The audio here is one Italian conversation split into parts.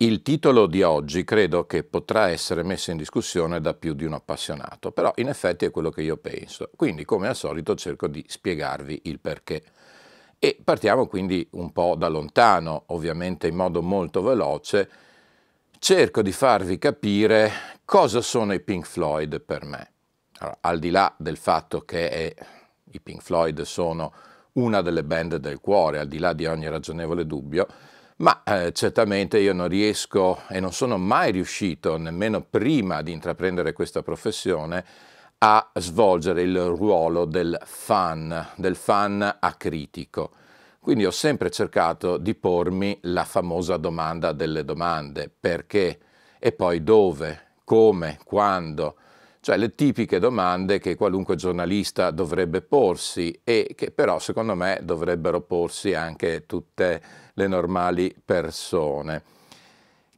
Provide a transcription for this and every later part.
Il titolo di oggi credo che potrà essere messo in discussione da più di un appassionato, però in effetti è quello che io penso. Quindi, come al solito, cerco di spiegarvi il perché. E partiamo quindi un po' da lontano, ovviamente in modo molto veloce. Cerco di farvi capire cosa sono i Pink Floyd per me. Allora, al di là del fatto che è, i Pink Floyd sono una delle band del cuore, al di là di ogni ragionevole dubbio, ma eh, certamente io non riesco e non sono mai riuscito, nemmeno prima di intraprendere questa professione, a svolgere il ruolo del fan, del fan acritico. Quindi ho sempre cercato di pormi la famosa domanda delle domande, perché e poi dove, come, quando, cioè le tipiche domande che qualunque giornalista dovrebbe porsi e che però secondo me dovrebbero porsi anche tutte le normali persone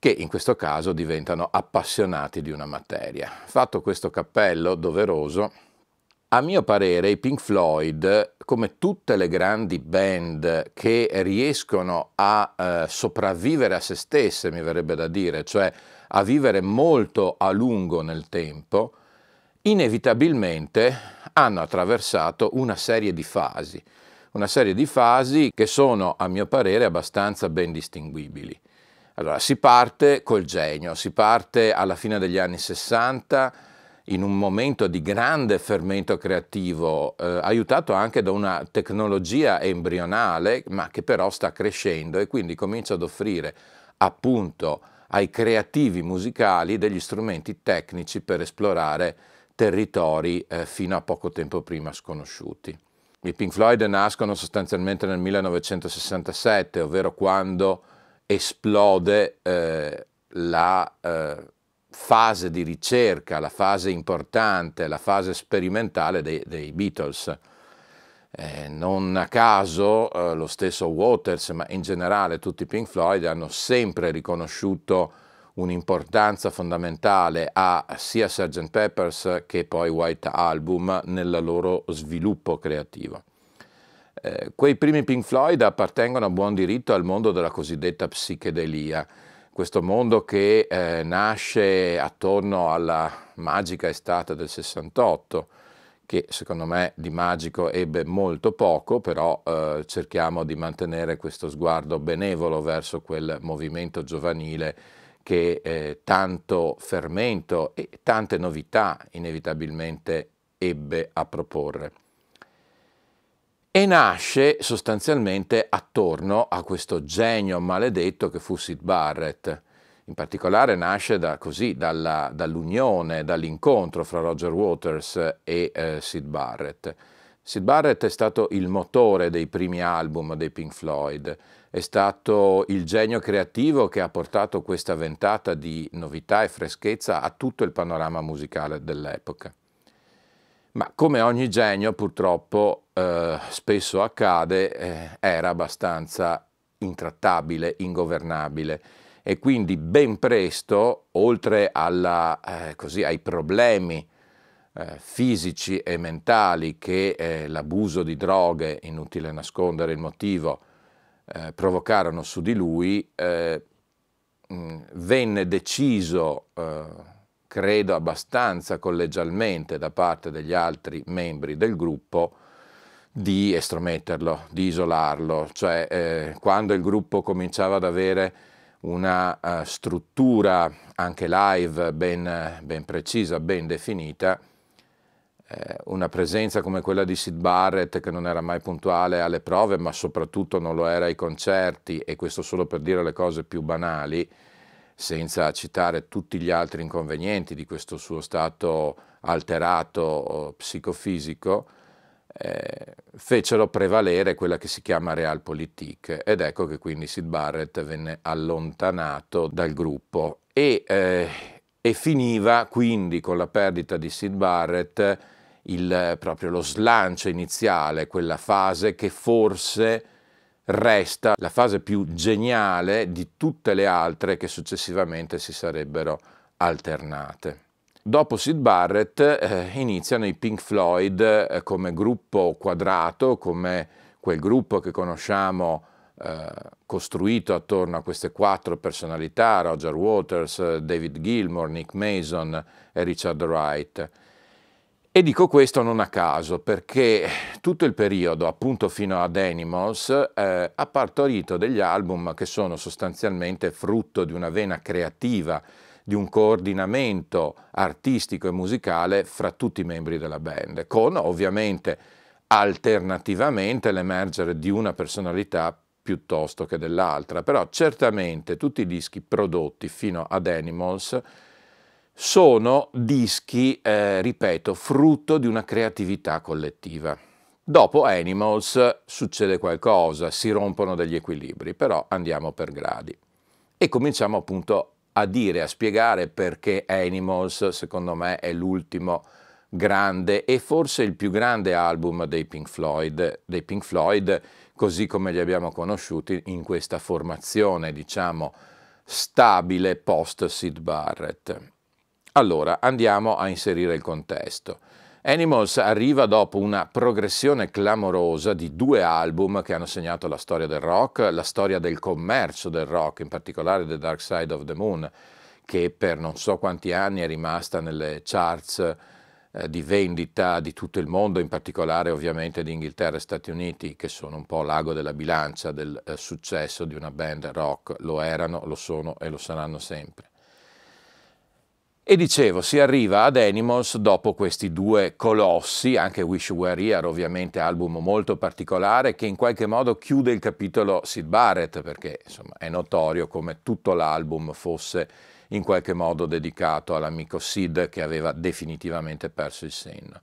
che in questo caso diventano appassionati di una materia. Fatto questo cappello doveroso, a mio parere i Pink Floyd, come tutte le grandi band che riescono a eh, sopravvivere a se stesse, mi verrebbe da dire, cioè a vivere molto a lungo nel tempo, inevitabilmente hanno attraversato una serie di fasi, una serie di fasi che sono a mio parere abbastanza ben distinguibili. Allora, si parte col genio, si parte alla fine degli anni 60 in un momento di grande fermento creativo, eh, aiutato anche da una tecnologia embrionale, ma che però sta crescendo e quindi comincia ad offrire appunto ai creativi musicali degli strumenti tecnici per esplorare territori eh, fino a poco tempo prima sconosciuti. I Pink Floyd nascono sostanzialmente nel 1967, ovvero quando esplode eh, la eh, fase di ricerca, la fase importante, la fase sperimentale dei, dei Beatles. Eh, non a caso eh, lo stesso Waters, ma in generale tutti i Pink Floyd hanno sempre riconosciuto un'importanza fondamentale a sia Sgt. Peppers che poi White Album nel loro sviluppo creativo. Eh, quei primi Pink Floyd appartengono a buon diritto al mondo della cosiddetta psichedelia, questo mondo che eh, nasce attorno alla magica estate del 68, che secondo me di magico ebbe molto poco, però eh, cerchiamo di mantenere questo sguardo benevolo verso quel movimento giovanile che eh, tanto fermento e tante novità inevitabilmente ebbe a proporre. E nasce sostanzialmente attorno a questo genio maledetto che fu Sid Barrett. In particolare nasce da, così, dalla, dall'unione, dall'incontro fra Roger Waters e eh, Sid Barrett. Sid Barrett è stato il motore dei primi album dei Pink Floyd, è stato il genio creativo che ha portato questa ventata di novità e freschezza a tutto il panorama musicale dell'epoca. Ma come ogni genio purtroppo eh, spesso accade, eh, era abbastanza intrattabile, ingovernabile e quindi ben presto, oltre alla, eh, così, ai problemi eh, fisici e mentali che eh, l'abuso di droghe, inutile nascondere il motivo, eh, provocarono su di lui, eh, venne deciso, eh, credo abbastanza collegialmente da parte degli altri membri del gruppo, di estrometterlo, di isolarlo, cioè eh, quando il gruppo cominciava ad avere una uh, struttura anche live ben, ben precisa, ben definita, una presenza come quella di Sid Barrett che non era mai puntuale alle prove ma soprattutto non lo era ai concerti e questo solo per dire le cose più banali senza citare tutti gli altri inconvenienti di questo suo stato alterato psicofisico eh, fecero prevalere quella che si chiama realpolitik ed ecco che quindi Sid Barrett venne allontanato dal gruppo. E, eh, e finiva quindi con la perdita di Sid Barrett il, proprio lo slancio iniziale, quella fase che forse resta la fase più geniale di tutte le altre che successivamente si sarebbero alternate. Dopo Sid Barrett eh, iniziano i Pink Floyd eh, come gruppo quadrato, come quel gruppo che conosciamo eh, costruito attorno a queste quattro personalità, Roger Waters, David Gilmour, Nick Mason e Richard Wright. E dico questo non a caso, perché tutto il periodo, appunto fino ad Animals, eh, ha partorito degli album che sono sostanzialmente frutto di una vena creativa, di un coordinamento artistico e musicale fra tutti i membri della band, con ovviamente alternativamente l'emergere di una personalità piuttosto che dell'altra, però certamente tutti i dischi prodotti fino ad Animals sono dischi, eh, ripeto, frutto di una creatività collettiva. Dopo Animals succede qualcosa, si rompono degli equilibri, però andiamo per gradi. E cominciamo appunto a dire, a spiegare perché Animals secondo me è l'ultimo grande e forse il più grande album dei Pink Floyd, dei Pink Floyd così come li abbiamo conosciuti in questa formazione, diciamo, stabile post Sid Barrett. Allora, andiamo a inserire il contesto. Animals arriva dopo una progressione clamorosa di due album che hanno segnato la storia del rock, la storia del commercio del rock, in particolare The Dark Side of the Moon, che per non so quanti anni è rimasta nelle charts eh, di vendita di tutto il mondo, in particolare ovviamente di Inghilterra e Stati Uniti, che sono un po' l'ago della bilancia del eh, successo di una band rock, lo erano, lo sono e lo saranno sempre. E dicevo, si arriva ad Animals dopo questi due colossi, anche Wish You Were Here ovviamente album molto particolare che in qualche modo chiude il capitolo Sid Barrett perché insomma è notorio come tutto l'album fosse in qualche modo dedicato all'amico Sid che aveva definitivamente perso il senno.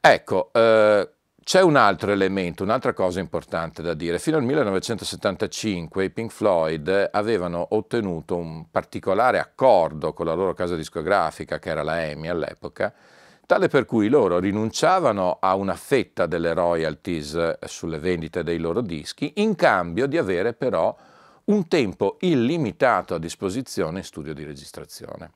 Ecco, eh, c'è un altro elemento, un'altra cosa importante da dire. Fino al 1975 i Pink Floyd avevano ottenuto un particolare accordo con la loro casa discografica, che era la EMI all'epoca, tale per cui loro rinunciavano a una fetta delle royalties sulle vendite dei loro dischi, in cambio di avere però un tempo illimitato a disposizione in studio di registrazione.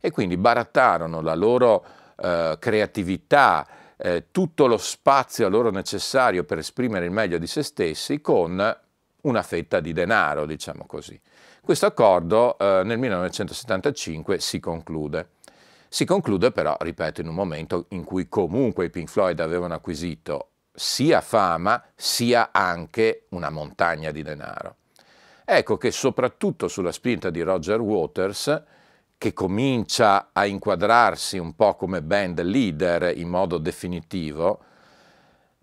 E quindi barattarono la loro eh, creatività, eh, tutto lo spazio a loro necessario per esprimere il meglio di se stessi con una fetta di denaro, diciamo così. Questo accordo eh, nel 1975 si conclude. Si conclude però, ripeto, in un momento in cui comunque i Pink Floyd avevano acquisito sia fama sia anche una montagna di denaro. Ecco che soprattutto sulla spinta di Roger Waters che comincia a inquadrarsi un po' come band leader in modo definitivo,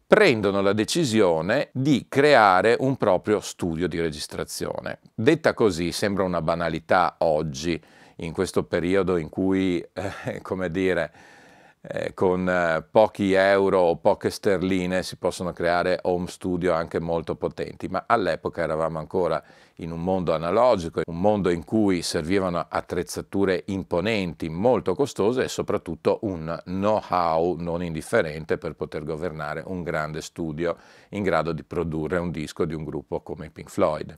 prendono la decisione di creare un proprio studio di registrazione. Detta così sembra una banalità oggi, in questo periodo in cui, eh, come dire, eh, con eh, pochi euro o poche sterline si possono creare home studio anche molto potenti, ma all'epoca eravamo ancora in un mondo analogico, un mondo in cui servivano attrezzature imponenti, molto costose e soprattutto un know-how non indifferente per poter governare un grande studio in grado di produrre un disco di un gruppo come Pink Floyd.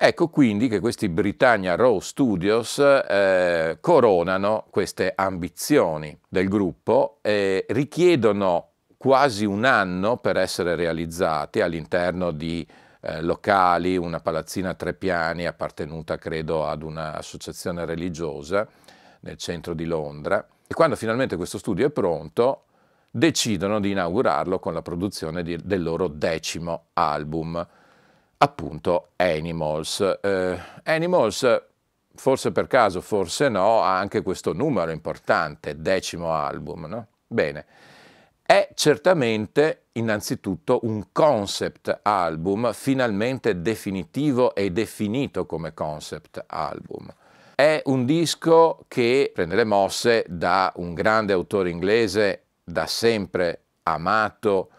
Ecco quindi che questi Britannia Raw Studios eh, coronano queste ambizioni del gruppo e richiedono quasi un anno per essere realizzati all'interno di eh, locali, una palazzina a tre piani appartenuta credo ad un'associazione religiosa nel centro di Londra. E quando finalmente questo studio è pronto decidono di inaugurarlo con la produzione di, del loro decimo album appunto Animals. Eh, Animals, forse per caso, forse no, ha anche questo numero importante, decimo album, no? Bene, è certamente innanzitutto un concept album finalmente definitivo e definito come concept album. È un disco che prende le mosse da un grande autore inglese da sempre amato,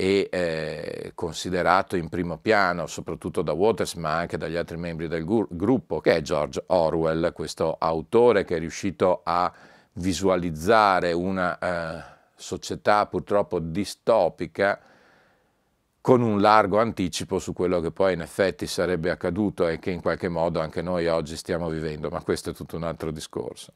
e eh, considerato in primo piano soprattutto da Waters ma anche dagli altri membri del gruppo, che è George Orwell, questo autore che è riuscito a visualizzare una eh, società purtroppo distopica con un largo anticipo su quello che poi in effetti sarebbe accaduto e che in qualche modo anche noi oggi stiamo vivendo, ma questo è tutto un altro discorso.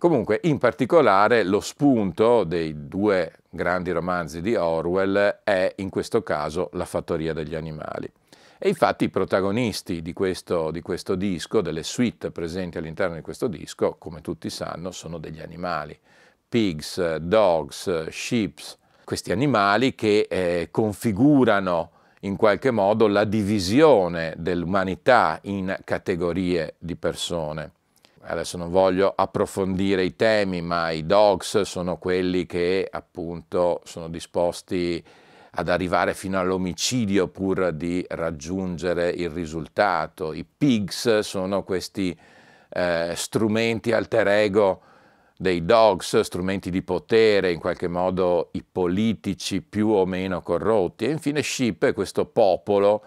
Comunque, in particolare, lo spunto dei due grandi romanzi di Orwell è in questo caso la fattoria degli animali. E infatti i protagonisti di questo, di questo disco, delle suite presenti all'interno di questo disco, come tutti sanno, sono degli animali. Pigs, dogs, sheep, questi animali che eh, configurano in qualche modo la divisione dell'umanità in categorie di persone. Adesso non voglio approfondire i temi, ma i dogs sono quelli che appunto sono disposti ad arrivare fino all'omicidio pur di raggiungere il risultato. I pigs sono questi eh, strumenti alter ego dei dogs, strumenti di potere, in qualche modo i politici più o meno corrotti. E infine sheep è questo popolo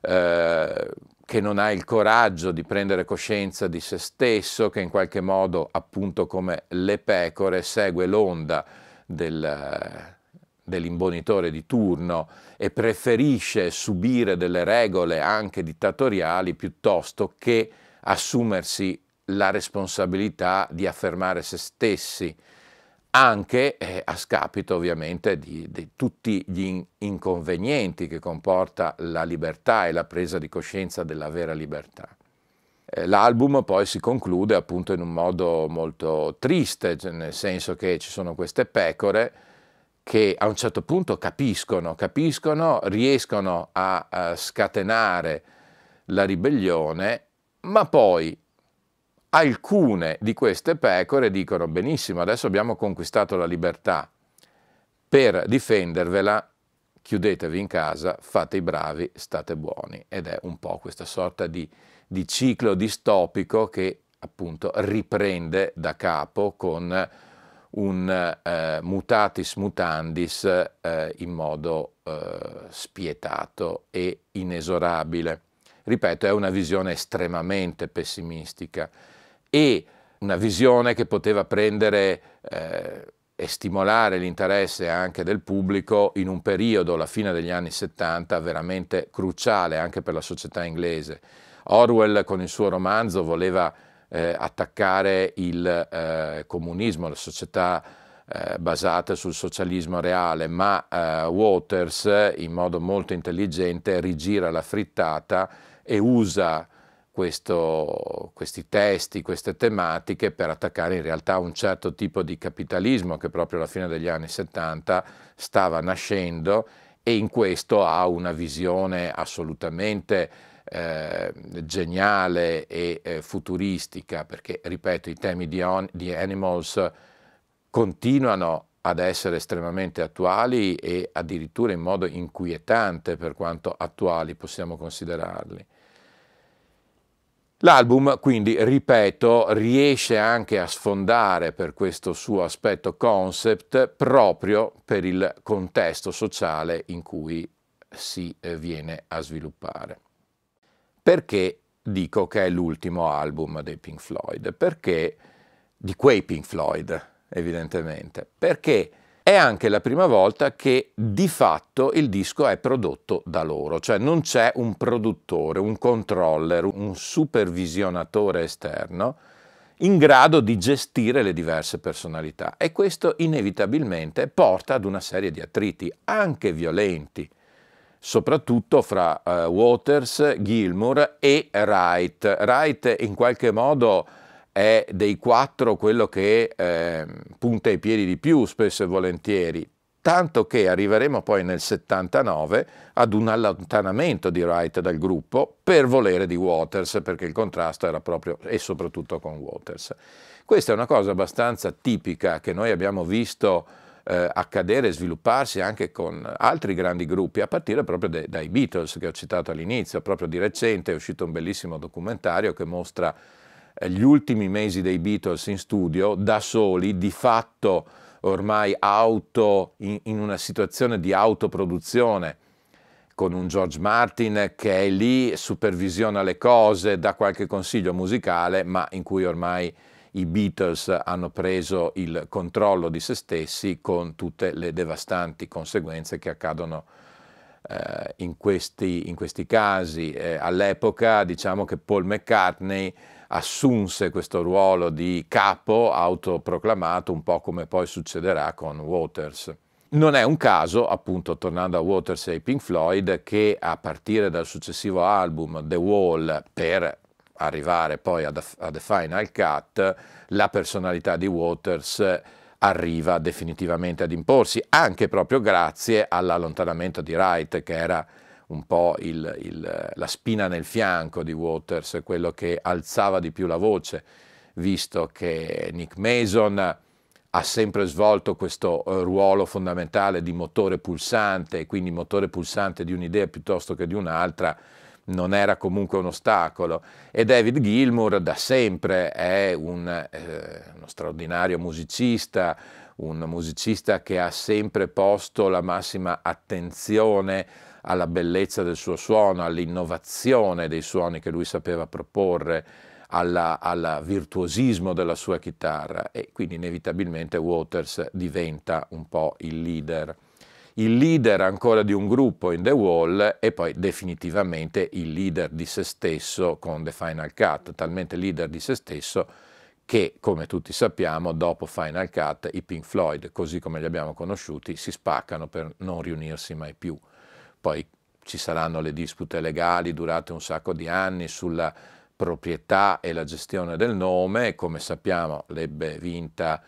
eh, che non ha il coraggio di prendere coscienza di se stesso, che in qualche modo, appunto come le pecore, segue l'onda del dell'imbonitore di turno e preferisce subire delle regole anche dittatoriali piuttosto che assumersi la responsabilità di affermare se stessi, anche eh, a scapito ovviamente di, di, tutti gli in inconvenienti che comporta la libertà e la presa di coscienza della vera libertà. Eh, L'album poi si conclude appunto in un modo molto triste, cioè nel senso che ci sono queste pecore che a un certo punto capiscono, capiscono, riescono a, a scatenare la ribellione, ma poi alcune di queste pecore dicono benissimo, adesso abbiamo conquistato la libertà, per difendervela chiudetevi in casa, fate i bravi, state buoni. Ed è un po' questa sorta di, di ciclo distopico che appunto riprende da capo con un eh, mutatis mutandis eh, in modo eh, spietato e inesorabile. Ripeto, è una visione estremamente pessimistica e una visione che poteva prendere eh, e stimolare l'interesse anche del pubblico in un periodo, la fine degli anni 70, veramente cruciale anche per la società inglese. Orwell con il suo romanzo voleva eh, attaccare il eh, comunismo, la società eh, basata sul socialismo reale, ma eh, Waters in modo molto intelligente rigira la frittata e usa questo, questi testi, queste tematiche per attaccare in realtà un certo tipo di capitalismo che proprio alla fine degli anni 70 stava nascendo e in questo ha una visione assolutamente eh, geniale e eh, futuristica, perché, ripeto, i temi di, on, di Animals continuano ad essere estremamente attuali e addirittura in modo inquietante per quanto attuali possiamo considerarli. L'album, quindi, ripeto, riesce anche a sfondare per questo suo aspetto concept proprio per il contesto sociale in cui si eh, viene a sviluppare. Perché dico che è l'ultimo album dei Pink Floyd? Perché di quei Pink Floyd, evidentemente. Perché è anche la prima volta che di fatto il disco è prodotto da loro, cioè non c'è un produttore, un controller, un supervisionatore esterno in grado di gestire le diverse personalità e questo inevitabilmente porta ad una serie di attriti, anche violenti soprattutto fra uh, Waters, Gilmour e Wright. Wright in qualche modo è dei quattro quello che eh, punta i piedi di più spesso e volentieri, tanto che arriveremo poi nel 79 ad un allontanamento di Wright dal gruppo per volere di Waters, perché il contrasto era proprio e soprattutto con Waters. Questa è una cosa abbastanza tipica che noi abbiamo visto eh, accadere e svilupparsi anche con altri grandi gruppi, a partire proprio de, dai Beatles che ho citato all'inizio. Proprio di recente è uscito un bellissimo documentario che mostra gli ultimi mesi dei Beatles in studio, da soli, di fatto ormai auto, in, in una situazione di autoproduzione con un George Martin che è lì, supervisiona le cose, dà qualche consiglio musicale, ma in cui ormai i Beatles hanno preso il controllo di se stessi con tutte le devastanti conseguenze che accadono eh, in, questi, in, questi, casi. Eh, all'epoca diciamo che Paul McCartney assunse questo ruolo di capo autoproclamato, un po' come poi succederà con Waters. Non è un caso, appunto, tornando a Waters e ai Pink Floyd, che a partire dal successivo album The Wall, per arrivare poi a The Final Cut, la personalità di Waters arriva definitivamente ad imporsi, anche proprio grazie all'allontanamento di Wright, che era un po' il, il, la spina nel fianco di Waters, quello che alzava di più la voce, visto che Nick Mason ha sempre svolto questo eh, ruolo fondamentale di motore pulsante, quindi motore pulsante di un'idea piuttosto che di un'altra, non era comunque un ostacolo. E David Gilmour da sempre è un, eh, uno straordinario musicista, un musicista che ha sempre posto la massima attenzione alla bellezza del suo suono, all'innovazione dei suoni che lui sapeva proporre, al virtuosismo della sua chitarra e quindi inevitabilmente Waters diventa un po' il leader il leader ancora di un gruppo in The Wall e poi definitivamente il leader di se stesso con The Final Cut, talmente leader di se stesso che, come tutti sappiamo, dopo Final Cut i Pink Floyd, così come li abbiamo conosciuti, si spaccano per non riunirsi mai più. Poi ci saranno le dispute legali durate un sacco di anni sulla proprietà e la gestione del nome, come sappiamo l'ebbe vinta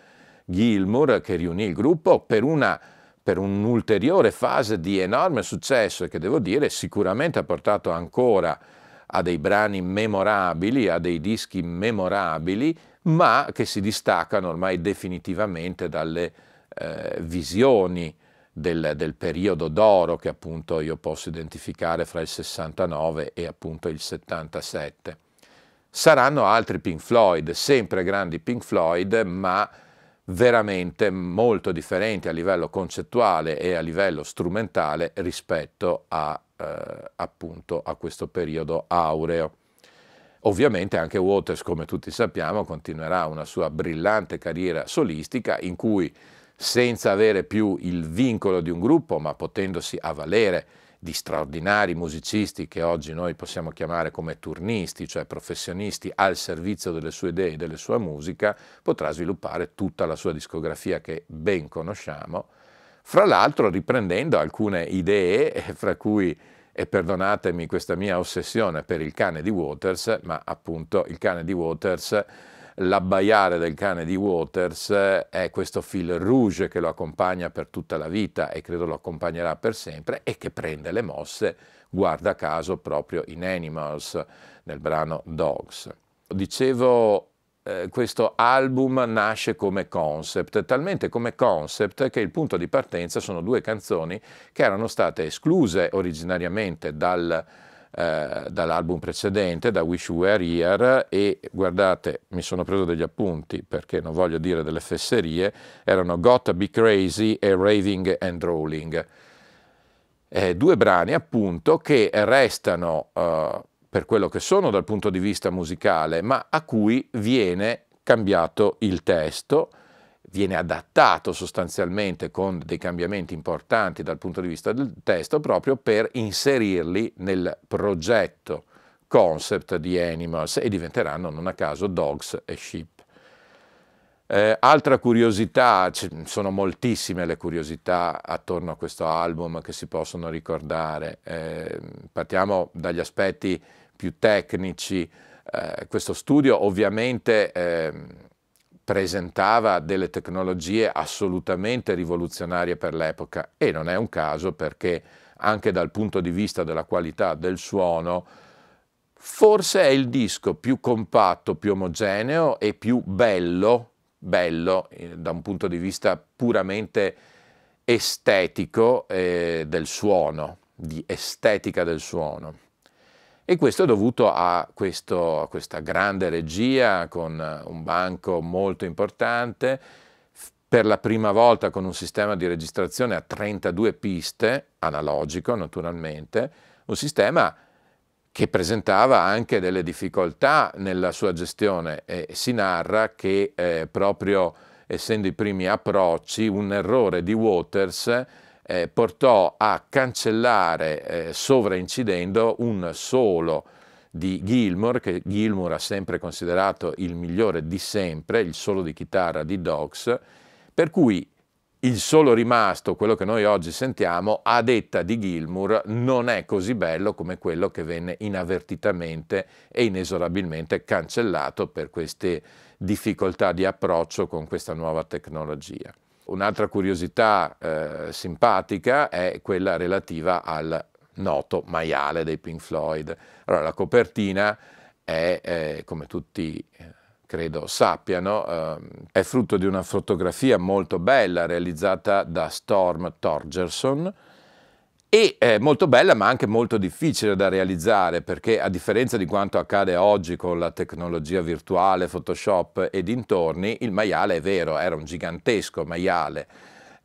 Gilmour che riunì il gruppo per una per un'ulteriore fase di enorme successo e che devo dire sicuramente ha portato ancora a dei brani memorabili, a dei dischi memorabili, ma che si distaccano ormai definitivamente dalle eh, visioni del, del, periodo d'oro che appunto io posso identificare fra il 69 e appunto il 77. Saranno altri Pink Floyd, sempre grandi Pink Floyd, ma veramente molto differenti a livello concettuale e a livello strumentale rispetto a, eh, appunto, a questo periodo aureo. Ovviamente anche Waters, come tutti sappiamo, continuerà una sua brillante carriera solistica in cui senza avere più il vincolo di un gruppo, ma potendosi avvalere di straordinari musicisti che oggi noi possiamo chiamare come turnisti, cioè professionisti al servizio delle sue idee e della sua musica, potrà sviluppare tutta la sua discografia che ben conosciamo, fra l'altro riprendendo alcune idee, fra cui, e perdonatemi questa mia ossessione per il cane di Waters, ma appunto il cane di Waters l'abbaiare del cane di Waters è questo fil rouge che lo accompagna per tutta la vita e credo lo accompagnerà per sempre e che prende le mosse, guarda caso, proprio in Animals, nel brano Dogs. Dicevo, eh, questo album nasce come concept, talmente come concept che il punto di partenza sono due canzoni che erano state escluse originariamente dal eh, dall'album precedente, da Wish You Were Here, e guardate, mi sono preso degli appunti perché non voglio dire delle fesserie, erano Gotta Be Crazy e Raving and Rolling. Eh, due brani appunto che restano eh, per quello che sono dal punto di vista musicale, ma a cui viene cambiato il testo, viene adattato sostanzialmente con dei cambiamenti importanti dal punto di vista del testo proprio per inserirli nel progetto concept di Animals e diventeranno non a caso Dogs e Sheep. Eh, altra curiosità, sono moltissime le curiosità attorno a questo album che si possono ricordare. Eh, partiamo dagli aspetti più tecnici. Eh, questo studio ovviamente ehm, presentava delle tecnologie assolutamente rivoluzionarie per l'epoca e non è un caso perché anche dal punto di vista della qualità del suono forse è il disco più compatto, più omogeneo e più bello, bello eh, da un punto di vista puramente estetico eh, del suono, di estetica del suono. E questo è dovuto a, questo, a questa grande regia con un banco molto importante, per la prima volta con un sistema di registrazione a 32 piste, analogico naturalmente, un sistema che presentava anche delle difficoltà nella sua gestione e si narra che eh, proprio essendo i primi approcci un errore di Waters eh, portò a cancellare, eh, sovraincidendo, un solo di Gilmour, che Gilmour ha sempre considerato il migliore di sempre, il solo di chitarra di Dogs, per cui il solo rimasto, quello che noi oggi sentiamo, a detta di Gilmour, non è così bello come quello che venne inavvertitamente e inesorabilmente cancellato per queste difficoltà di approccio con questa nuova tecnologia. Un'altra curiosità eh, simpatica è quella relativa al noto maiale dei Pink Floyd. Allora, la copertina è, eh, come tutti eh, credo sappiano, eh, è frutto di una fotografia molto bella realizzata da Storm Torgerson e è molto bella ma anche molto difficile da realizzare perché a differenza di quanto accade oggi con la tecnologia virtuale, Photoshop e dintorni, il maiale è vero, era un gigantesco maiale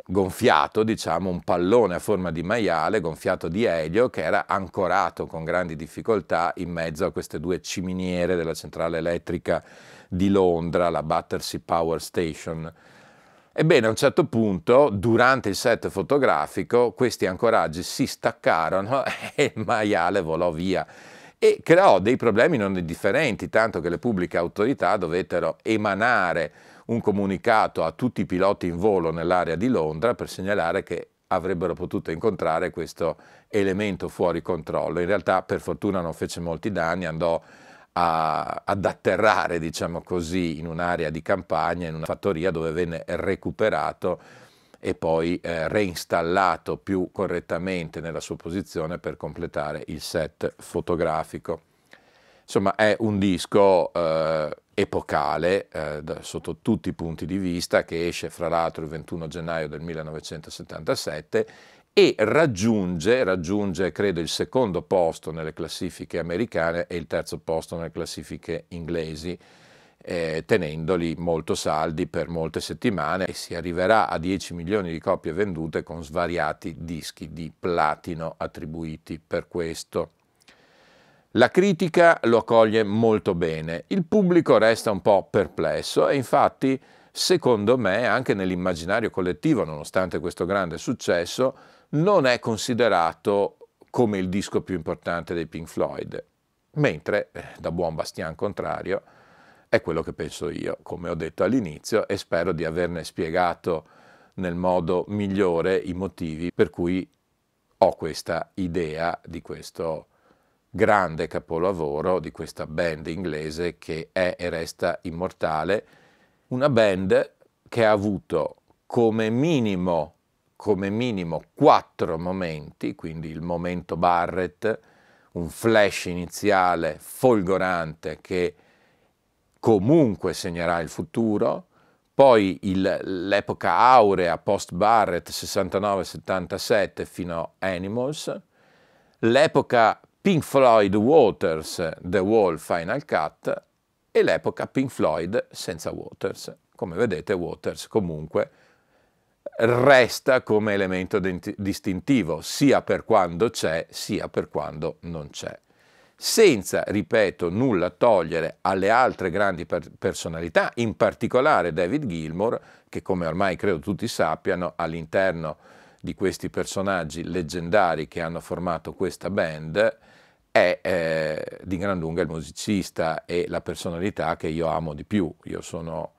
gonfiato, diciamo un pallone a forma di maiale gonfiato di elio che era ancorato con grandi difficoltà in mezzo a queste due ciminiere della centrale elettrica di Londra, la Battersea Power Station. Ebbene, a un certo punto, durante il set fotografico, questi ancoraggi si staccarono e il maiale volò via e creò dei problemi non indifferenti, tanto che le pubbliche autorità dovettero emanare un comunicato a tutti i piloti in volo nell'area di Londra per segnalare che avrebbero potuto incontrare questo elemento fuori controllo. In realtà per fortuna non fece molti danni, andò a, ad atterrare, diciamo così, in un'area di campagna, in una fattoria dove venne recuperato e poi eh, reinstallato più correttamente nella sua posizione per completare il set fotografico. Insomma, è un disco eh, epocale eh, sotto tutti i punti di vista che esce fra l'altro il 21 gennaio del 1977 e raggiunge, raggiunge, credo, il secondo posto nelle classifiche americane e il terzo posto nelle classifiche inglesi, eh, tenendoli molto saldi per molte settimane e si arriverà a 10 milioni di copie vendute con svariati dischi di platino attribuiti per questo. La critica lo accoglie molto bene, il pubblico resta un po' perplesso e infatti, secondo me, anche nell'immaginario collettivo, nonostante questo grande successo, non è considerato come il disco più importante dei Pink Floyd, mentre, eh, da buon bastian contrario, è quello che penso io, come ho detto all'inizio, e spero di averne spiegato nel modo migliore i motivi per cui ho questa idea di questo grande capolavoro di questa band inglese che è e resta immortale, una band che ha avuto come minimo, come minimo quattro momenti, quindi il momento Barrett, un flash iniziale folgorante che comunque segnerà il futuro, poi l'epoca aurea post Barrett 69-77 fino a Animals, l'epoca Pink Floyd Waters The Wall Final Cut e l'epoca Pink Floyd senza Waters. Come vedete Waters comunque resta come elemento distintivo sia per quando c'è sia per quando non c'è. Senza, ripeto, nulla togliere alle altre grandi per personalità, in particolare David Gilmour, che come ormai credo tutti sappiano all'interno di questi personaggi leggendari che hanno formato questa band, è eh, di gran lunga il musicista e la personalità che io amo di più. Io sono,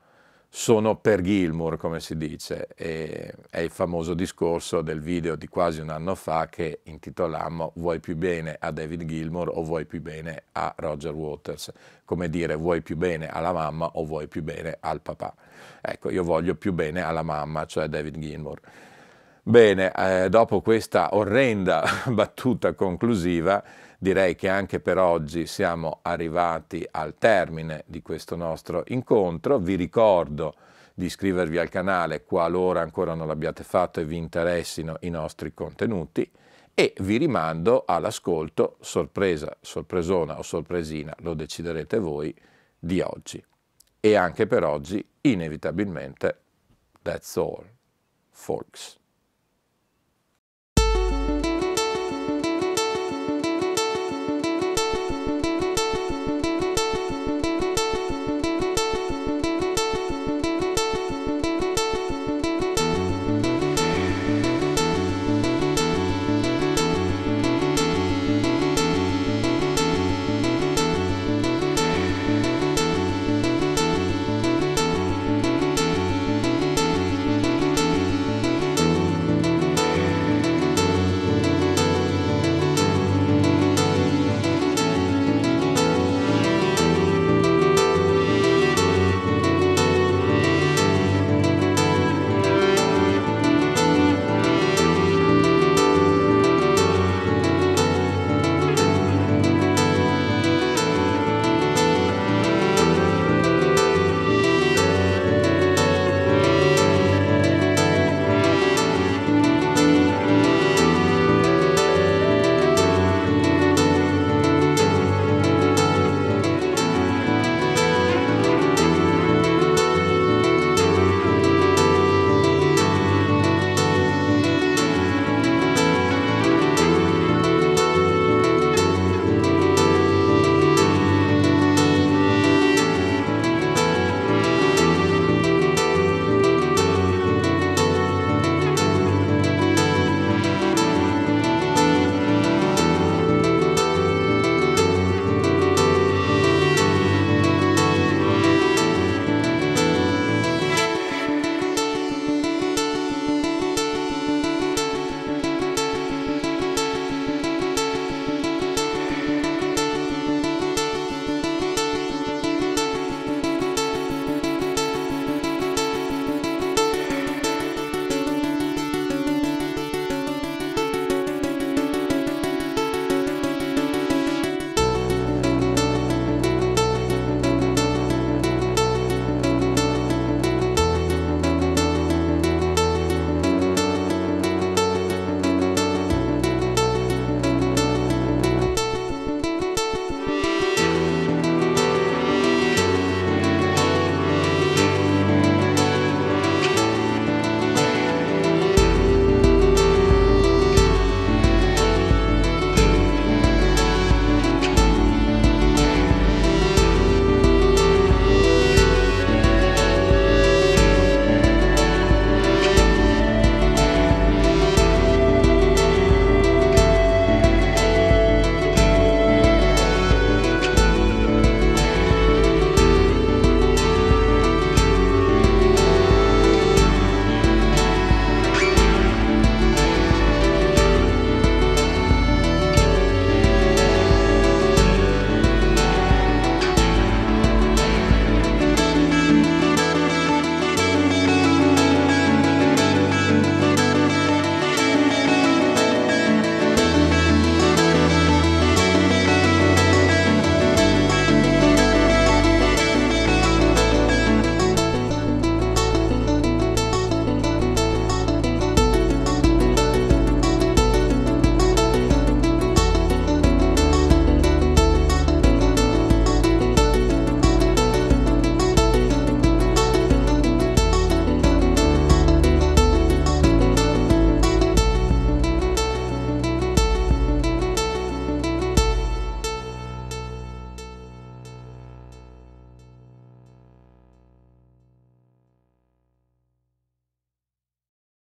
sono per Gilmour, come si dice, e è il famoso discorso del video di quasi un anno fa che intitolammo Vuoi più bene a David Gilmour o vuoi più bene a Roger Waters? Come dire, vuoi più bene alla mamma o vuoi più bene al papà? Ecco, io voglio più bene alla mamma, cioè David Gilmour. Bene, eh, dopo questa orrenda battuta conclusiva, direi che anche per oggi siamo arrivati al termine di questo nostro incontro. Vi ricordo di iscrivervi al canale qualora ancora non l'abbiate fatto e vi interessino i nostri contenuti e vi rimando all'ascolto, sorpresa, sorpresona o sorpresina, lo deciderete voi, di oggi. E anche per oggi, inevitabilmente, that's all, folks.